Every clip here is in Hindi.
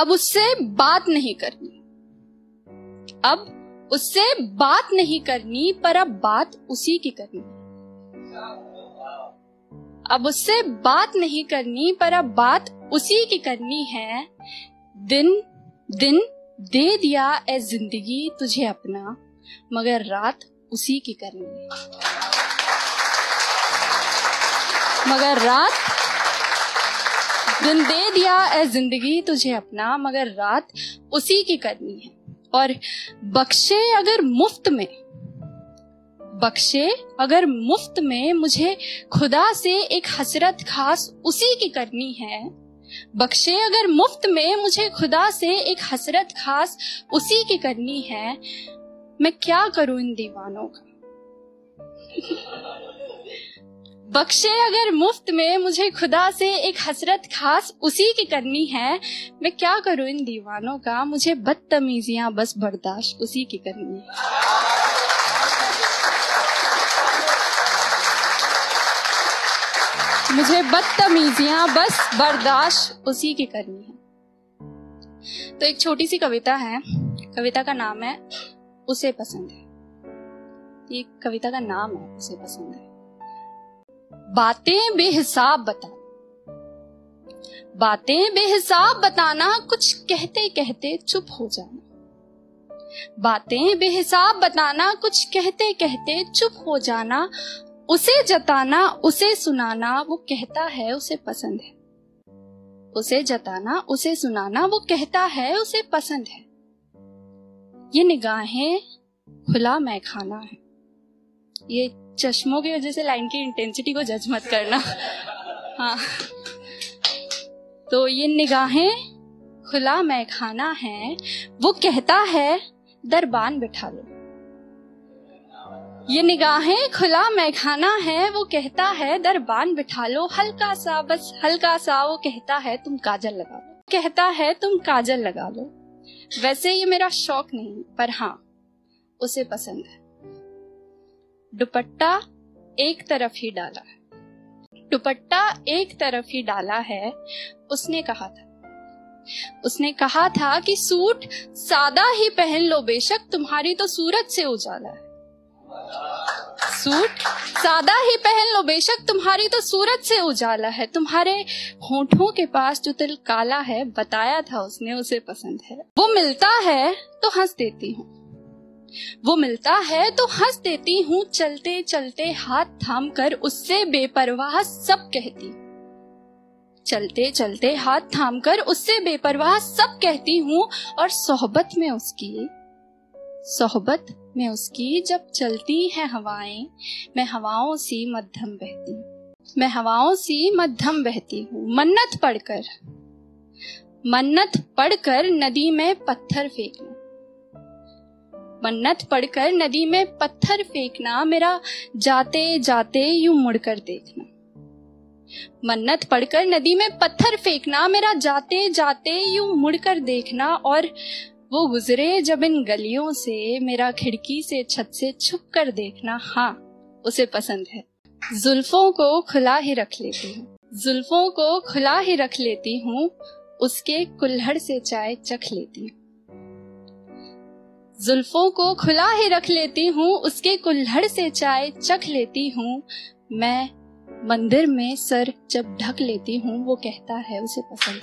अब उससे बात नहीं करनी। अब उससे बात नहीं करनी, पर अब बात उसी की करनी। अब उससे बात नहीं करनी, पर अब बात उसी की करनी है। दिन दिन दे दिया ए ज़िंदगी तुझे अपना, मगर रात उसी की करनी है। मगर रात दिन दे दिया ए ज़िंदगी तुझे अपना, मगर रात उसी की करनी है। और बख्शे अगर मुफ़्त में, बख्शे अगर मुफ़्त में मुझे खुदा से एक हसरत खास उसी की करनी है, बख्शे अगर मुफ़्त में मुझे खुदा से एक हसरत खास उसी की करनी है, मैं क्या करूँ इन दीवानों का? बख्शे अगर मुफ़्त में मुझे खुदा से एक हसरत खास उसी की करनी है, मैं क्या करूँ इन दीवानों का? मुझे बदतमीजियाँ बस बर्दाश्त उसी की करनी है। मुझे बदतमीजियाँ बस बर्दाश्त उसी की करनी है। तो एक छोटी सी कविता है। कविता का नाम है, उसे पसंद है। ये कविता का नाम है, उसे पसंद है। बातें बेहिसाब बता बातें बेहिसाब बताना कुछ कहते कहते चुप हो जाना। बातें बेहिसाब बताना कुछ कहते कहते चुप हो जाना। उसे जताना, उसे सुनाना वो कहता है, उसे पसंद है। उसे जताना, उसे सुनाना वो कहता है, उसे पसंद है। ये निगाहें खुला मैखाना है। ये चश्मों की वजह से लाइन की इंटेंसिटी को जज मत करना। हाँ। तो ये निगाहें, खुला मैखाना है, वो कहता है, दरबान बिठा लो। ये निगाहें, खुला मैखाना है, वो कहता है, दरबान बिठा लो। हल्का सा, बस हल्का सा, वो कहता है, तुम काजल लगा लो। कहता है, तुम काजल लगा लो। वैसे ये मेरा शौक नहीं, पर हाँ उसे पसंद है। दुपट्टा एक तरफ़ ही डाला है। दुपट्टा एक तरफ़ ही डाला है, उसने कहा था। उसने कहा था कि सूट सादा ही पहन लो, बेशक तुम्हारी तो सूरज से उजाला है। सूट सादा ही पहन लो, बेशक तुम्हारी तो सूरज से उजाला है। तुम्हारे होठों के पास जो तिल काला है, बताया था उसने, उसे पसंद है। वो मिलता है तो हंस देती हूँ। वो मिलता है तो हंस देती हूँ, चलते चलते हाथ थाम कर उससे बेपरवाह सब कहती। चलते चलते हाथ थाम कर उससे बेपरवाह सब कहती हूँ और सोहबत में उसकी, सोहबत में उसकी जब चलती है हवाएँ, मैं हवाओं सी मध्यम बहती, मैं हवाओं सी मध्यम बहती हूँ। मन्नत पढ़कर मन्नत पढ़कर नदी में पत्थर फेंकना मन्नत पढ़कर नदी में पत्थर फेंकना, मेरा जाते जाते यूँ मुड़कर देखना। मन्नत पढ़कर नदी में पत्थर फेंकना, मेरा जाते जाते यूँ मुड़कर देखना और वो गुजरे जब इन गलियों से, मेरा खिड़की से, छत से छुप कर देखना। हाँ उसे पसंद है। जुल्फों को खुला ही रख लेती हूँ। जुल्फों को खुला ही रख लेती हूँ, उसके कुल्हड़ से चाय चख लेती हूँ। जुल्फों को खुला ही रख लेती हूँ उसके कुल्हड़ से चाय चख लेती हूँ। मैं मंदिर में सर जब ढक लेती हूँ वो कहता है उसे पसंद।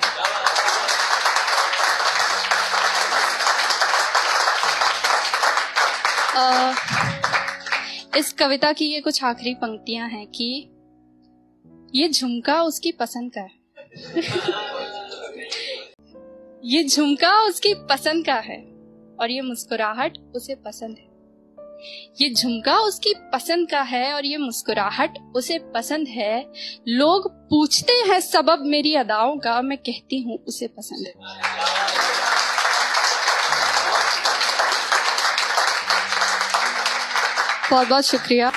आ, इस कविता की ये कुछ आखिरी पंक्तियाँ हैं कि ये झुमका उसकी पसंद का है। ये झुमका उसकी पसंद का है। और ये मुस्कुराहट उसे पसंद है। ये झुमका उसकी पसंद का है और ये मुस्कुराहट उसे पसंद है। लोग पूछते हैं सबब मेरी अदाओं का, मैं कहती हूँ उसे पसंद है। बहुत बहुत शुक्रिया।